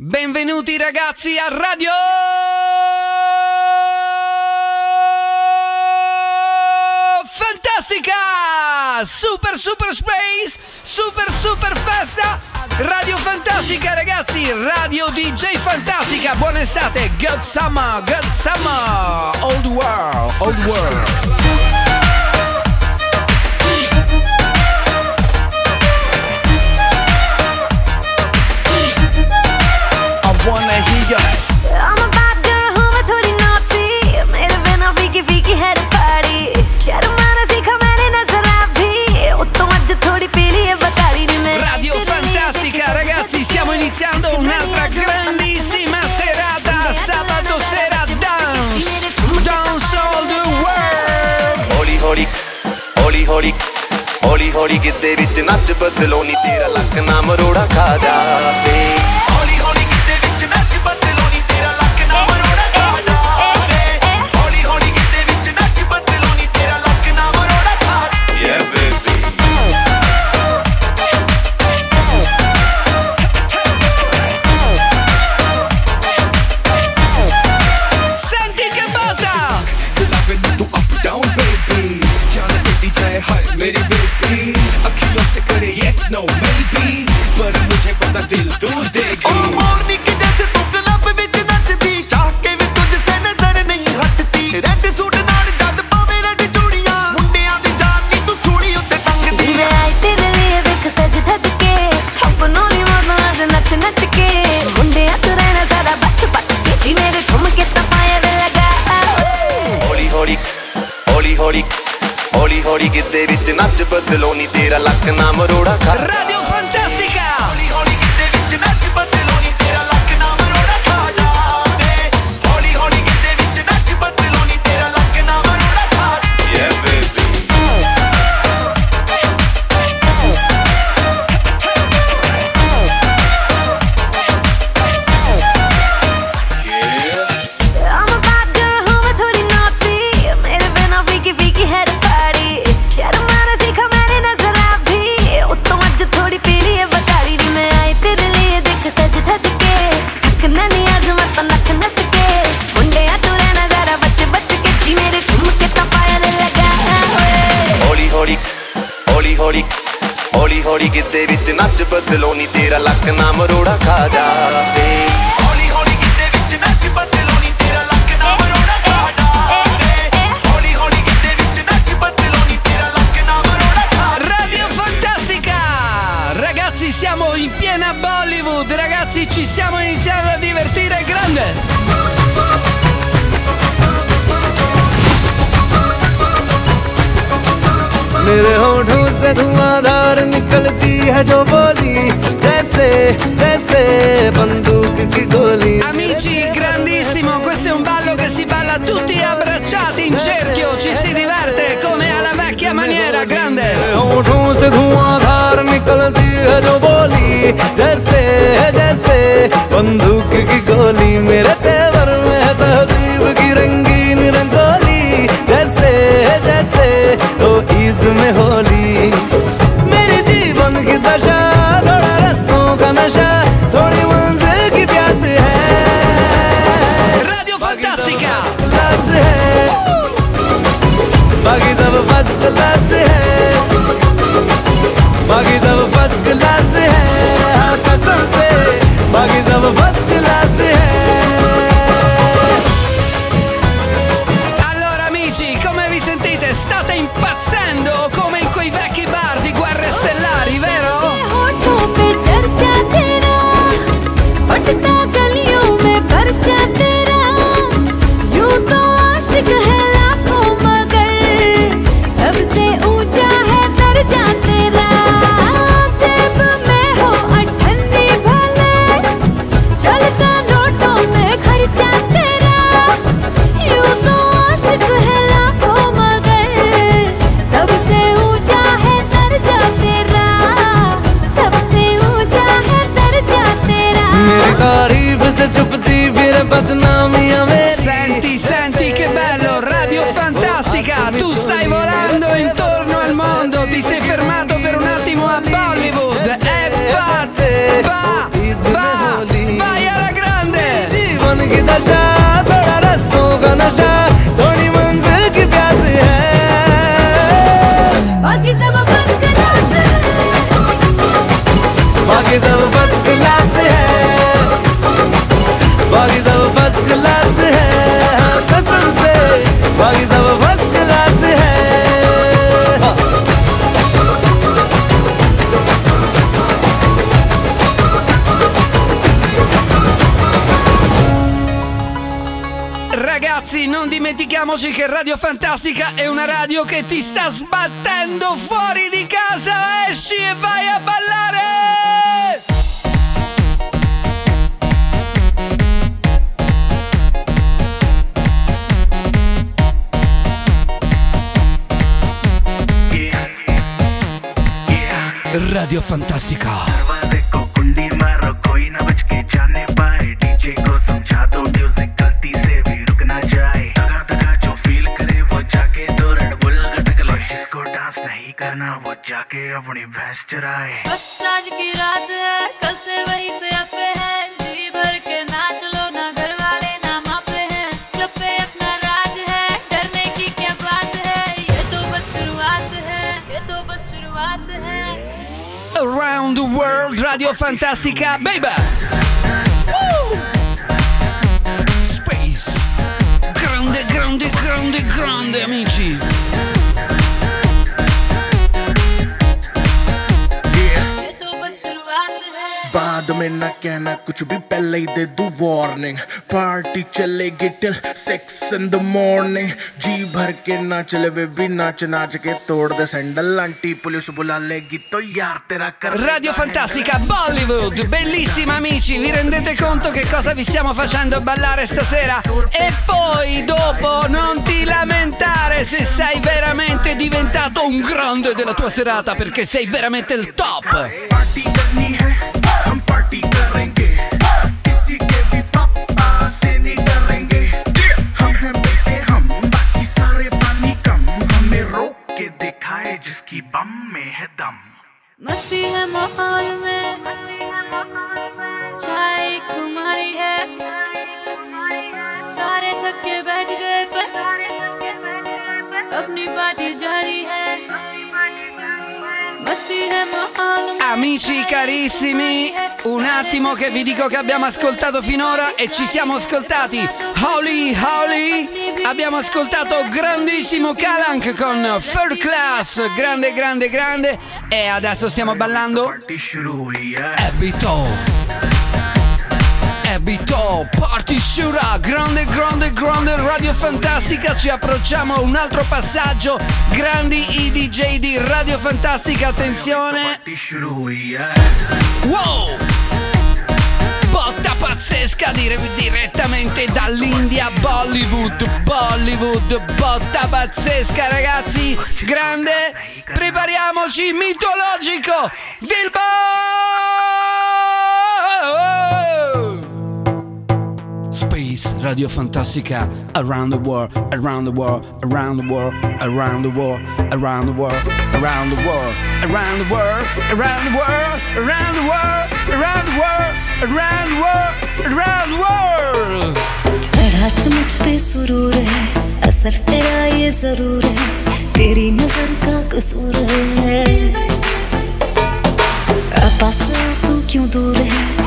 Benvenuti ragazzi a Radio Fantastica! Super super space, super super festa! Radio Fantastica ragazzi, Radio DJ Fantastica, buona estate, good summer, good summer, old world, old world. wanna hear ya. I'm a bad girl हूँ मैं थोड़ी naughty मेरे बिना फीकी फीकी है रे party शर्माना सीखा मैंने नजर भी उत्तम आज थोड़ी पीली है बताड़ी नी मैं Radio Fantastica ragazzi, stiamo iniziando un'altra grandissima serata, sabato sera dance, dance all the world. ਹੌਲੀ ਹੌਲੀ ਹੌਲੀ ਹੌਲੀ ਹੌਲੀ ਹੌਲੀ ਗਿੱਧੇ ਵਿੱਚ ਨੱਚ ਬਦਲੋ ਨੀ ਤੇਰਾ ਲੱਕ ਨਾ ਮਰੋੜਾ ਖਾ ਜਾਵੇ ਹੌਲੀ ਹੌਲੀ ਹੌਲੀ ਗਿੱਧੇ ਵਿੱਚ ਨੱਚ ਬਦਲੋ ਨੀ ਤੇਰਾ ਲੱਕ ਨਾ ਮਰੋੜਾ ਖਾ Radio Fantastica! ਹੌਲੀ ਹੌਲੀ ਗਿੱਧੇ ਵਿੱਚ ਨੱਚ ਹੌਲੀ ਹੌਲੀ ਗਿੱਧੇ ਵਿੱਚ ਨੱਚ ਬਦਲੋ ਨੀ ਤੇਰਾ ਲੱਕ ਨਾ ਮਰੋੜਾ ਖਾ ਜਾਵੇ ਹੌਲੀ ਹੌਲੀ ਗਿੱਧੇ ਵਿੱਚ ਨੱਚ ਬਦਲੋ ਨੀ ਤੇਰਾ ਲੱਕ ਨਾ ਮਰੋੜਾ ਖਾ ਜਾਵੇ ਹੌਲੀ ਹੌਲੀ ਗਿੱਧੇ ਵਿੱਚ ਨੱਚ ਬਦਲੋ ਨੀ ਤੇਰਾ ਲੱਕ ਨਾ ਮਰੋੜਾ ਖਾ Radio Fantastica! Ragazzi, siamo in piena Bollywood, ragazzi, ci stiamo iniziando a divertire grande! मेरे होठों से धुआंधार निकलती है जो बोली जैसे जैसे बंदूक की गोली Amici, grandissimo, questo è un ballo che si balla tutti abbracciati in cerchio, ci si diverte come alla vecchia maniera, grande! होठों से धुआंधार निकलती है जो बोली जैसे जैसे बंदूक की गोली मेरे तेवर में है तहजीब की रंगीन रंगोली जैसे जैसे तो ईद में होली दशा थोड़ा रस्तों का नशा थोड़ी मंजिल की प्यास है। रेडियो फंटास्टिका क्लास है। बाकी सब फ़र्स्ट क्लास है। Dimentichiamoci che Radio Fantastica è una radio che ti sta sbattendo fuori di casa. Esci e vai a ballare! Radio Fantastica. जाके अपनी भैंस चराए। बस आज की रात है कल से वही से अपे है। जी भर के नाच लो ना घर वाले ना मापे हैं। क्लब पे अपना राज है डरने की क्या बात है? ये तो बस शुरुआत है ये तो बस शुरुआत है। Around the World Radio Fantastica, baby! कहना कुछ भी पहले ही दे दू वार्निंग पार्टी चलेगी till six in the morning जी भर के ना चले वे भी नाच नाच के तोड़ दे सैंडल आंटी पुलिस बुला लेगी तो यार तेरा कर Radio Fantastica Bollywood, bellissima amici, vi rendete conto che cosa vi stiamo facendo ballare stasera? E poi dopo non ti lamentare se sei veramente diventato un grande della tua serata perché sei veramente il top! Party करेंगे किसी के भी पापा से नहीं डरेंगे हम हैं बेटे हम बाकी सारे पानी कम हमें रोक के दिखाए जिसकी बम में है दम मस्ती है माहौल में चाय खुमारी है सारे थक Amici carissimi, un attimo che vi dico che abbiamo ascoltato finora e ci siamo ascoltati. Holy Holy, abbiamo ascoltato grandissimo Kalank con Third Class, grande grande grande. E adesso stiamo ballando. Abito debito Partisciura, grande, grande, grande Radio Fantastica. Ci approcciamo a un altro passaggio. Grandi i DJ di Radio Fantastica, attenzione. Wow! Botta pazzesca dire- direttamente dall'India Bollywood Bollywood botta pazzesca ragazzi. Grande. prepariamoci mitologico Dilbo Space Radio Fantastica around the world, around the world, around the world, around the world, around the world, around the world, around the world, around the world, around the world, around the world, around the world, around the world. चढ़ा मुझ पे सुरूर है असर तेरा ये जरूर है तेरी नजर का कसूर है अब पास आ तू क्यों दूर है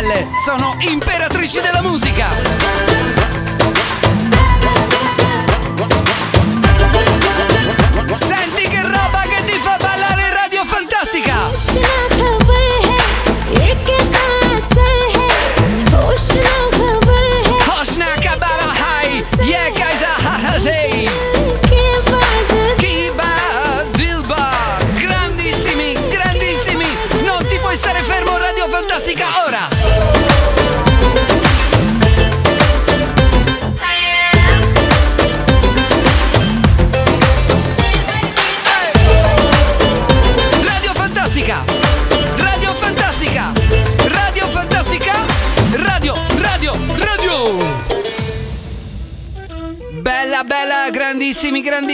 sono belle, sono imperatrici della musica.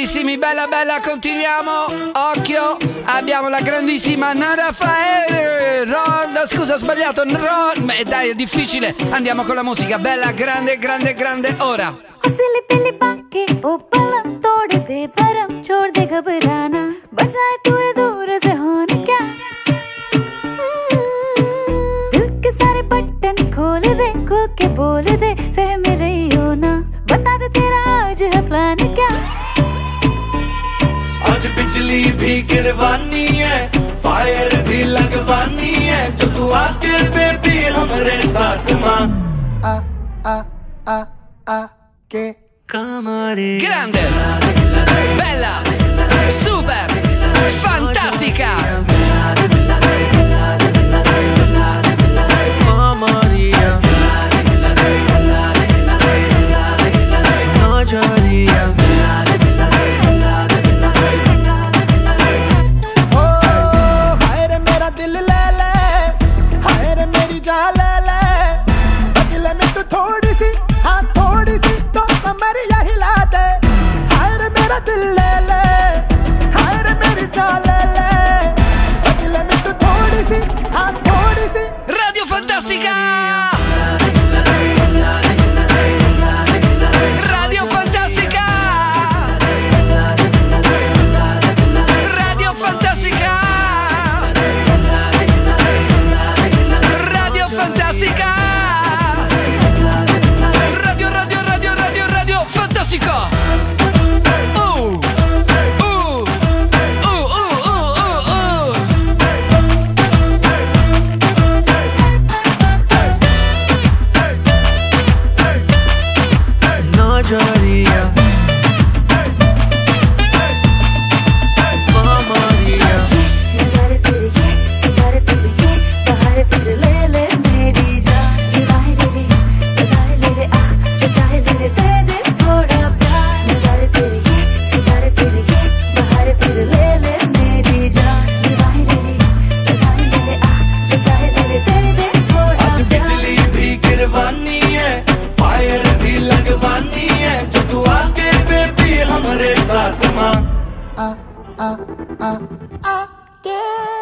grandissimi, grandissimi, bella, bella, continuiamo. Occhio, abbiamo la grandissima Nara Faere. Ro- no, scusa, ho sbagliato. Ro- beh, dai, è difficile. Andiamo con la musica. Bella, grande, grande, grande. Ora. हौसले पहले बाके ओ पलम तोड़ दे भरम छोड़ दे घबराना बजाए तू ये दूर से होन क्या दिल के सारे बटन खोल दे खुल के बोल दे सह मेरे बिजली भी गिरवानी है फायर भी लगवानी है जो तू आके बेबी हमरे साथ मां आ आ आ आ के कमरे Grande, bella, super, fantastica.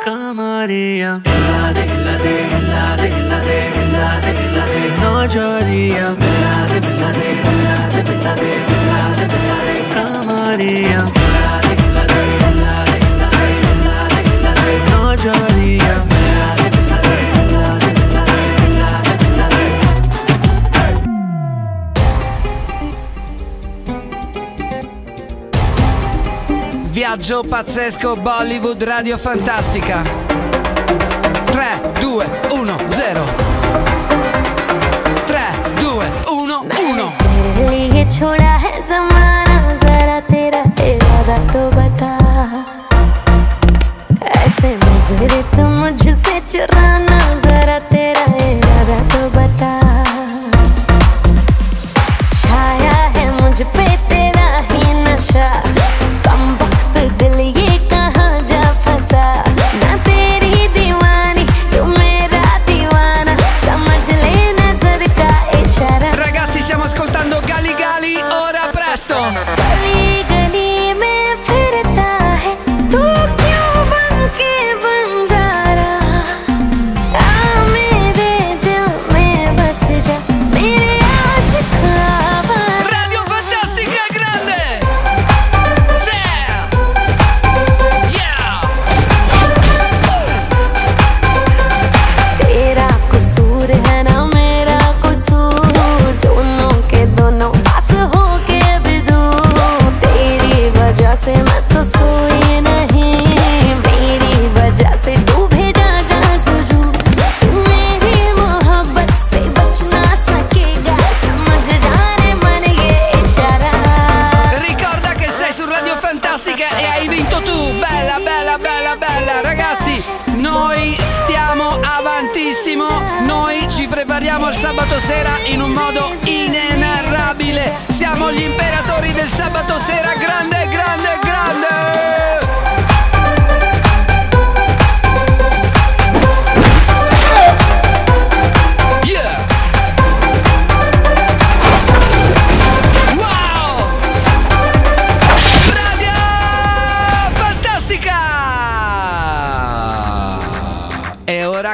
कमरिया। हिला दे हिला दे हिला दे हिला दे हिला दे हिला दे नौजोरिया। हिला दे हिला दे हिला दे हिला दे हिला दे Viaggio pazzesco Bollywood Radio Fantastica 3, 2, 1, 0 3, 2, 1, 1 मेरे लिए छोड़ा है जमाना जरा तेरा इरादा तो बता ऐसे नजरे तो मुझसे चुराना जरा तेरा इरादा तो बता छाया है मुझ पे तेरा sabato sera in un modo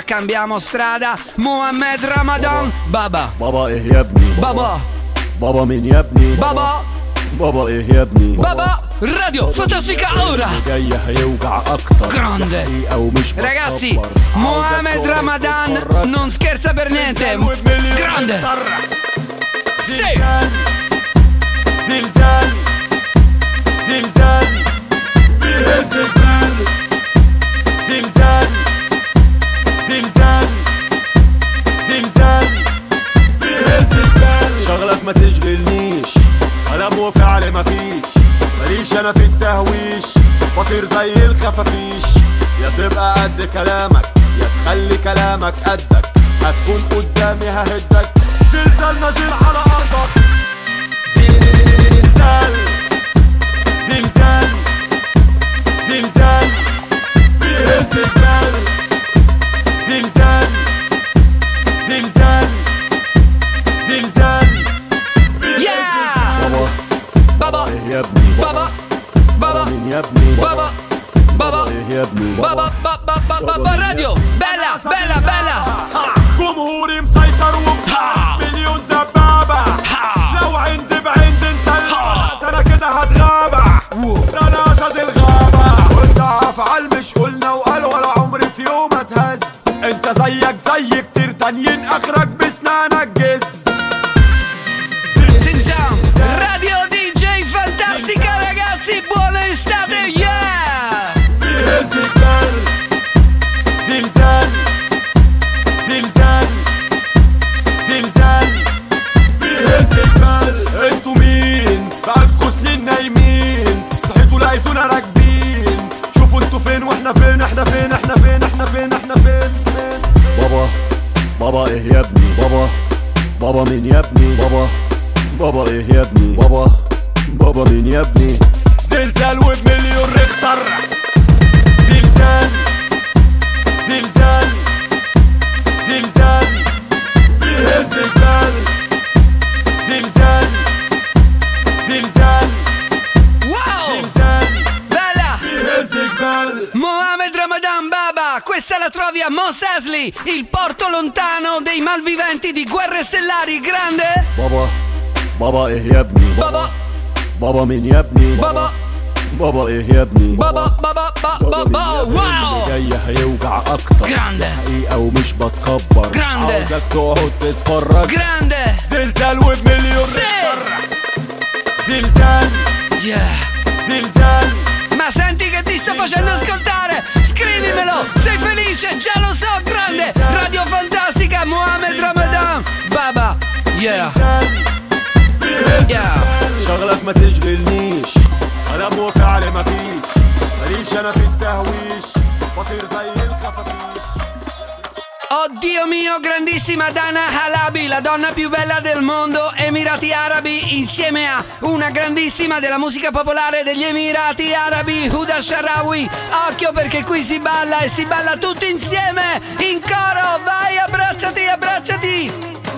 cambiamo strada. Mohamed Ramadan. Baba. بابا ايه يا ابني Baba. بابا مين يا ابني Baba. بابا ايه يا ابني Baba. Radio Fantastica ora. جاي هيوجع اكتر Grande. حقيقة ومش Ragazzi, بتكبر. Mohamed عاوزك Ramadan تتفرج. non scherza per niente. Grande. Sì. زلزال زلزال زلزال بيهز الجبال زلزال زلزال وفعل مفيش ماليش أنا في التهويش. بطير زي الخفافيش. يا تبقى قد كلامك يا تخلي كلامك قدك. هتكون قدامي ههدك. زلزال نازل على أرضك. زلزال زلزال زلزال. بيهز زلزال زلزال. يا ابني. Baba. مين يا ابني. Baba. إيه يا ابني Baba. Baba. Baba. Baba. Radio. Bella. Bella. Bella. جمهوري مسيطر ومحارب مليون دبابة لو عندي بعند انت أنا كده هتغابة أنا اسد الغابة والزعف مش قلنا وقال ولا عمري في يوم أتهز أنت زيك زي كتير تانيين اخرك بابا إيه يا ابني؟ بابا. بابا مين يا ابني؟ بابا. بابا إيه يا ابني؟ بابا. بابا مين يا ابني؟ زلزال وبمليون ريختر زلزال. زلزال. زلزال. بيهز الجبال questa la trovi a Mos Eisley, il porto lontano dei malviventi di Guerre Stellari, grande! بابا بابا ايه يا ابني Baba, بابا مين يا ابني baba, بابا ايه يا ابني baba, baba, baba, baba, اللي wow! جاي هيوجع اكتر Grande. حقيقة ومش بتكبر Grande. عاوزك تقعد تتفرج Grande! زلزال وبمليون Sì. ريختر زلزال Yeah! زلزال Ma senti che ti sto facendo ascoltare! Scrivimelo! Sei felice? Già lo so, grande! Radio Fantastica, Mohamed Ramadan! Baba! Yeah! زلزال بيهز Yeah! شغلك ما تشغلنيش كلام وفعل مفيش ماليش انا في التهويش بطير زي الخفافيش Oddio mio, grandissima Dana Halabi, la donna più bella del mondo, Emirati Arabi, insieme a una grandissima della musica popolare degli Emirati Arabi, Huda Sharawi. Occhio perché qui si balla e si balla tutti insieme, in coro, vai, abbracciati, abbracciati.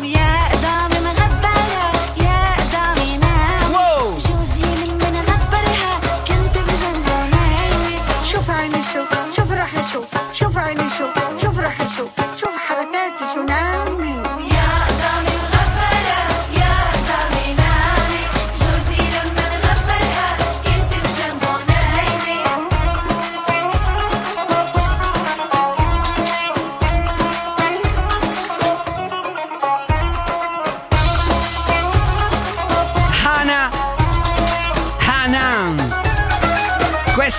يا قدامي مغبرة يا قدامي نام Wow. جوزي لما نغبرها كنت بجنبه نايمة شوف عيني شوف شوف روحي شوف شوف عيني شوف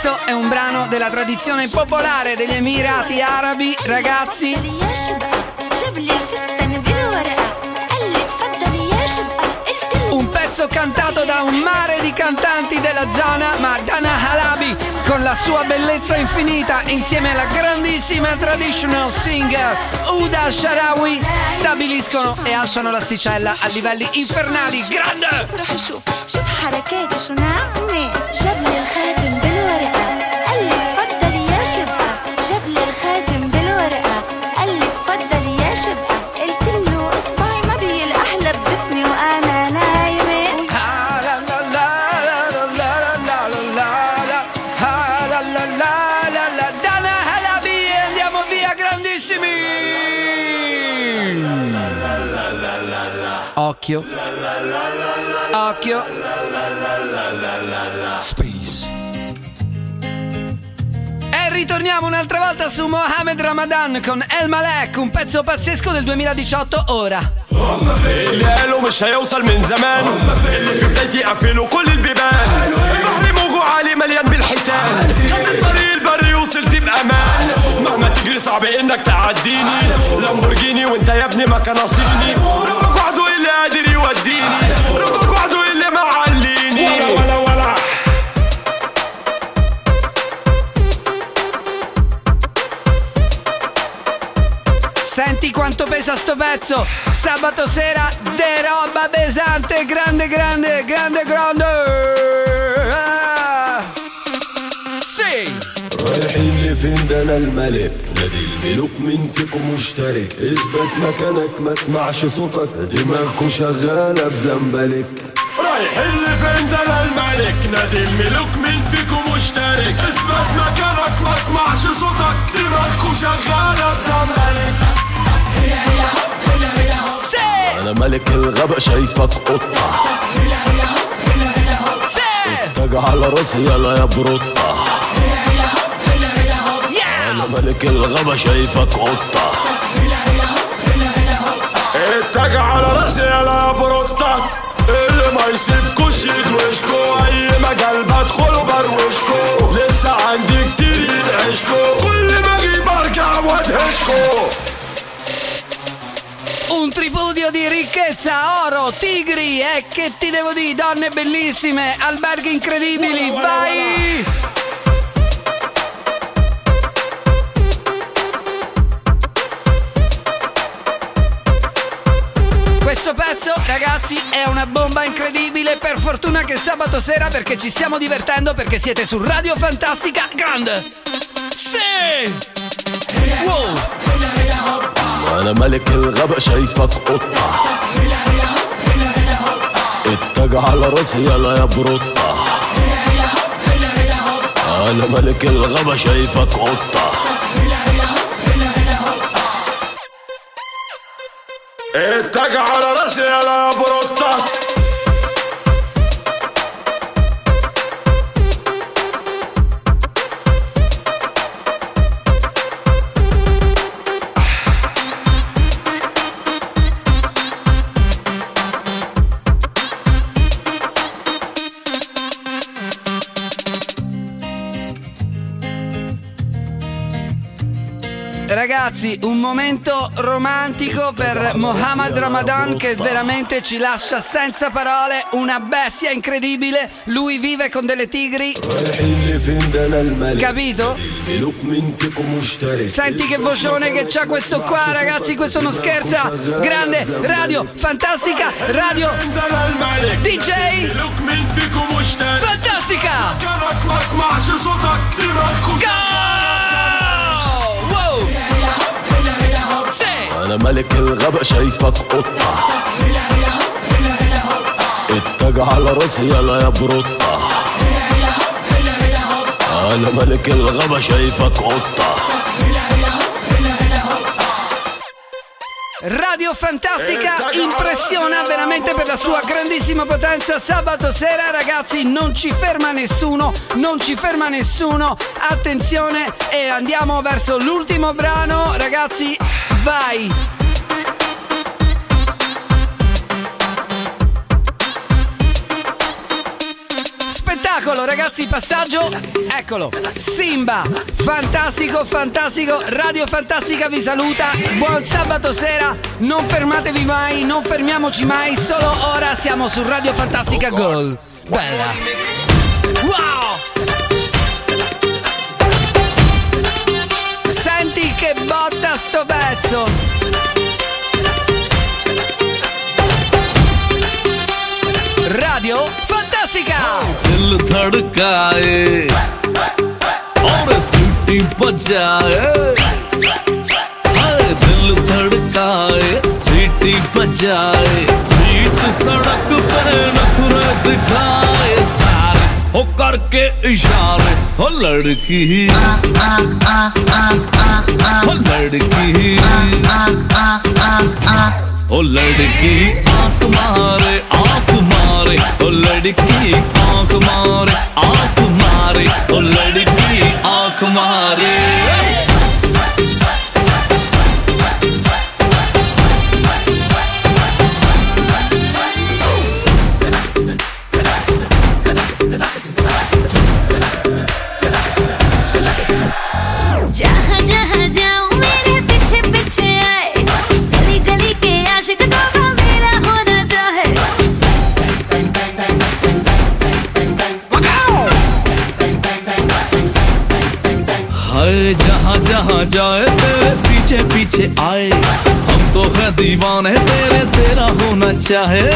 Questo è un brano della tradizione popolare degli Emirati Arabi, ragazzi. Un pezzo cantato da un mare di cantanti della zona, ma Dana Halabi, con la sua bellezza infinita, insieme alla grandissima traditional singer Uda Sharawi, stabiliscono e alzano l'asticella a livelli infernali. Grande! Occhio. Occhio. Space. E ritorniamo un'altra volta su Mohamed Ramadan con El Malek, un pezzo pazzesco del 2018 ora. اللي قالوا مش هيوصل من زمان اللي في بدايتي قفلوا كل البيبان بحري موجوع عالي مليان بالحيتان خدت الطريق البري وصلت بامان مهما تجري صعب انك تعديني لامبورجيني وانت يا ابني ما كان ناصيني ربك وحده اللي قادر يوديني ربك وحده اللي معليني ولا ولا ولا Senti quanto pesa sto pezzo! Sabato sera, de roba pesante, grande, grande, grande, grande! لفين ده أنا الملك نادي الملوك مين فيكم مشترك اثبت مكانك ما اسمعش صوتك دماغكوا شغالة بزنبلك رايحين لفين ده أنا الملك نادي الملوك مين فيكم مشترك اثبت مكانك ما اسمعش صوتك دماغكوا شغالة بزنبلك Sì! أنا ملك الغابة شايفك قطة Sì! تاج على راسي يلا يا بروطة! ملك الغابة شايفك قطة التاج على راسي يلا يا بروطة اللي ما يسيبكوش يدوشكو اي مجال بدخل بروشكو لسه عندي كتير يدعشكو كل ما اجيب ارجع وادهشكو Un tripudio di ricchezza, oro, tigri e che ti devo dire, donne bellissime, alberghi incredibili, vai! ragazzi, è una bomba incredibile. Per fortuna che è sabato sera perché ci stiamo divertendo perché siete su Radio Fantastica Grande. Sì! Wow! انا ملك الغابة شايفك قطة التاج على راسي يلا يا بروطة انا ملك الغابة شايفك قطة Está cara la ciudad, la prostata. Ragazzi, un momento romantico per Mohamed Ramadan che veramente ci lascia senza parole, una bestia incredibile. Lui vive con delle tigri. Capito? Senti che vocione che c'ha questo qua, ragazzi, questo non scherza. Grande radio, fantastica radio. DJ fantastica. Go! انا ملك الغابة شايفك قطة التاج على راسي يلا يا بروطة انا ملك الغابة شايفك قطة Radio Fantastica impressiona veramente per la sua grandissima potenza. Sabato sera, ragazzi, non ci ferma nessuno, non ci ferma nessuno. Attenzione e andiamo verso l'ultimo brano, ragazzi. Vai! spettacolo, ragazzi, passaggio. Eccolo. Simba. Fantastico, fantastico. Radio Fantastica vi saluta. Buon sabato sera. Non fermatevi mai, non fermiamoci mai. Solo ora siamo su Radio Fantastica Gold. Bella. Wow! botta sto pezzo. Radio Fantastica! दिल धड़काए और सीटी बजाए हाय दिल धड़काए सीटी बजाए बीच सड़क पे नखरे दिखाए सारे हो करके इशारे, हो लड़की। हो लड़की। हो लड़की आँख मारे आँख मारे। हो लड़की आँख मारे आँख मारे। हो लड़की आँख मारे। जाए तेरे पीछे पीछे आए। हम तो है दीवान है तेरे तेरा होना चाहे।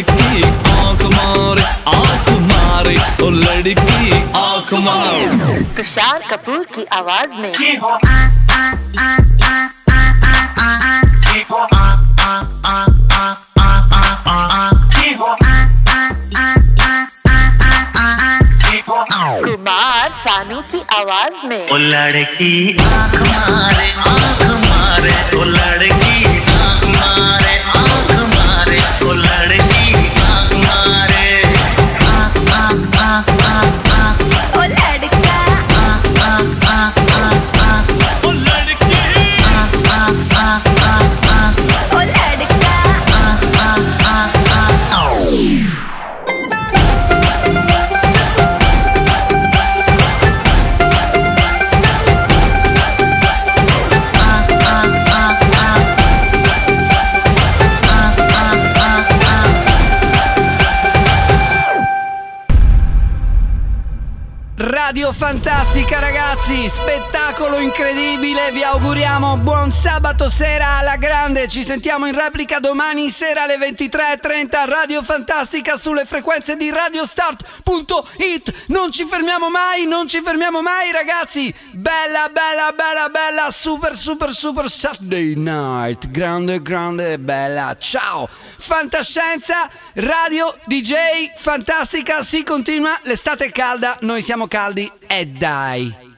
लड़की आँख मारे आँख मारे ओ लड़की आँख मारे। तुषार कपूर की आवाज़ में। कुमार सानू की आवाज़ में। ओ लड़की आँख मारे आँख मारे ओ लड़की Radio Fantastica ragazzi, spettacolo incredibile, vi auguriamo buon sabato sera alla grande, ci sentiamo in replica domani sera alle 23.30 Radio Fantastica sulle frequenze di radiostart.it, non ci fermiamo mai, non ci fermiamo mai ragazzi, bella bella bella bella, super super super Saturday night, grande grande bella, ciao, fantascienza, radio, DJ, fantastica, si continua, l'estate è calda, noi siamo caldi e dai.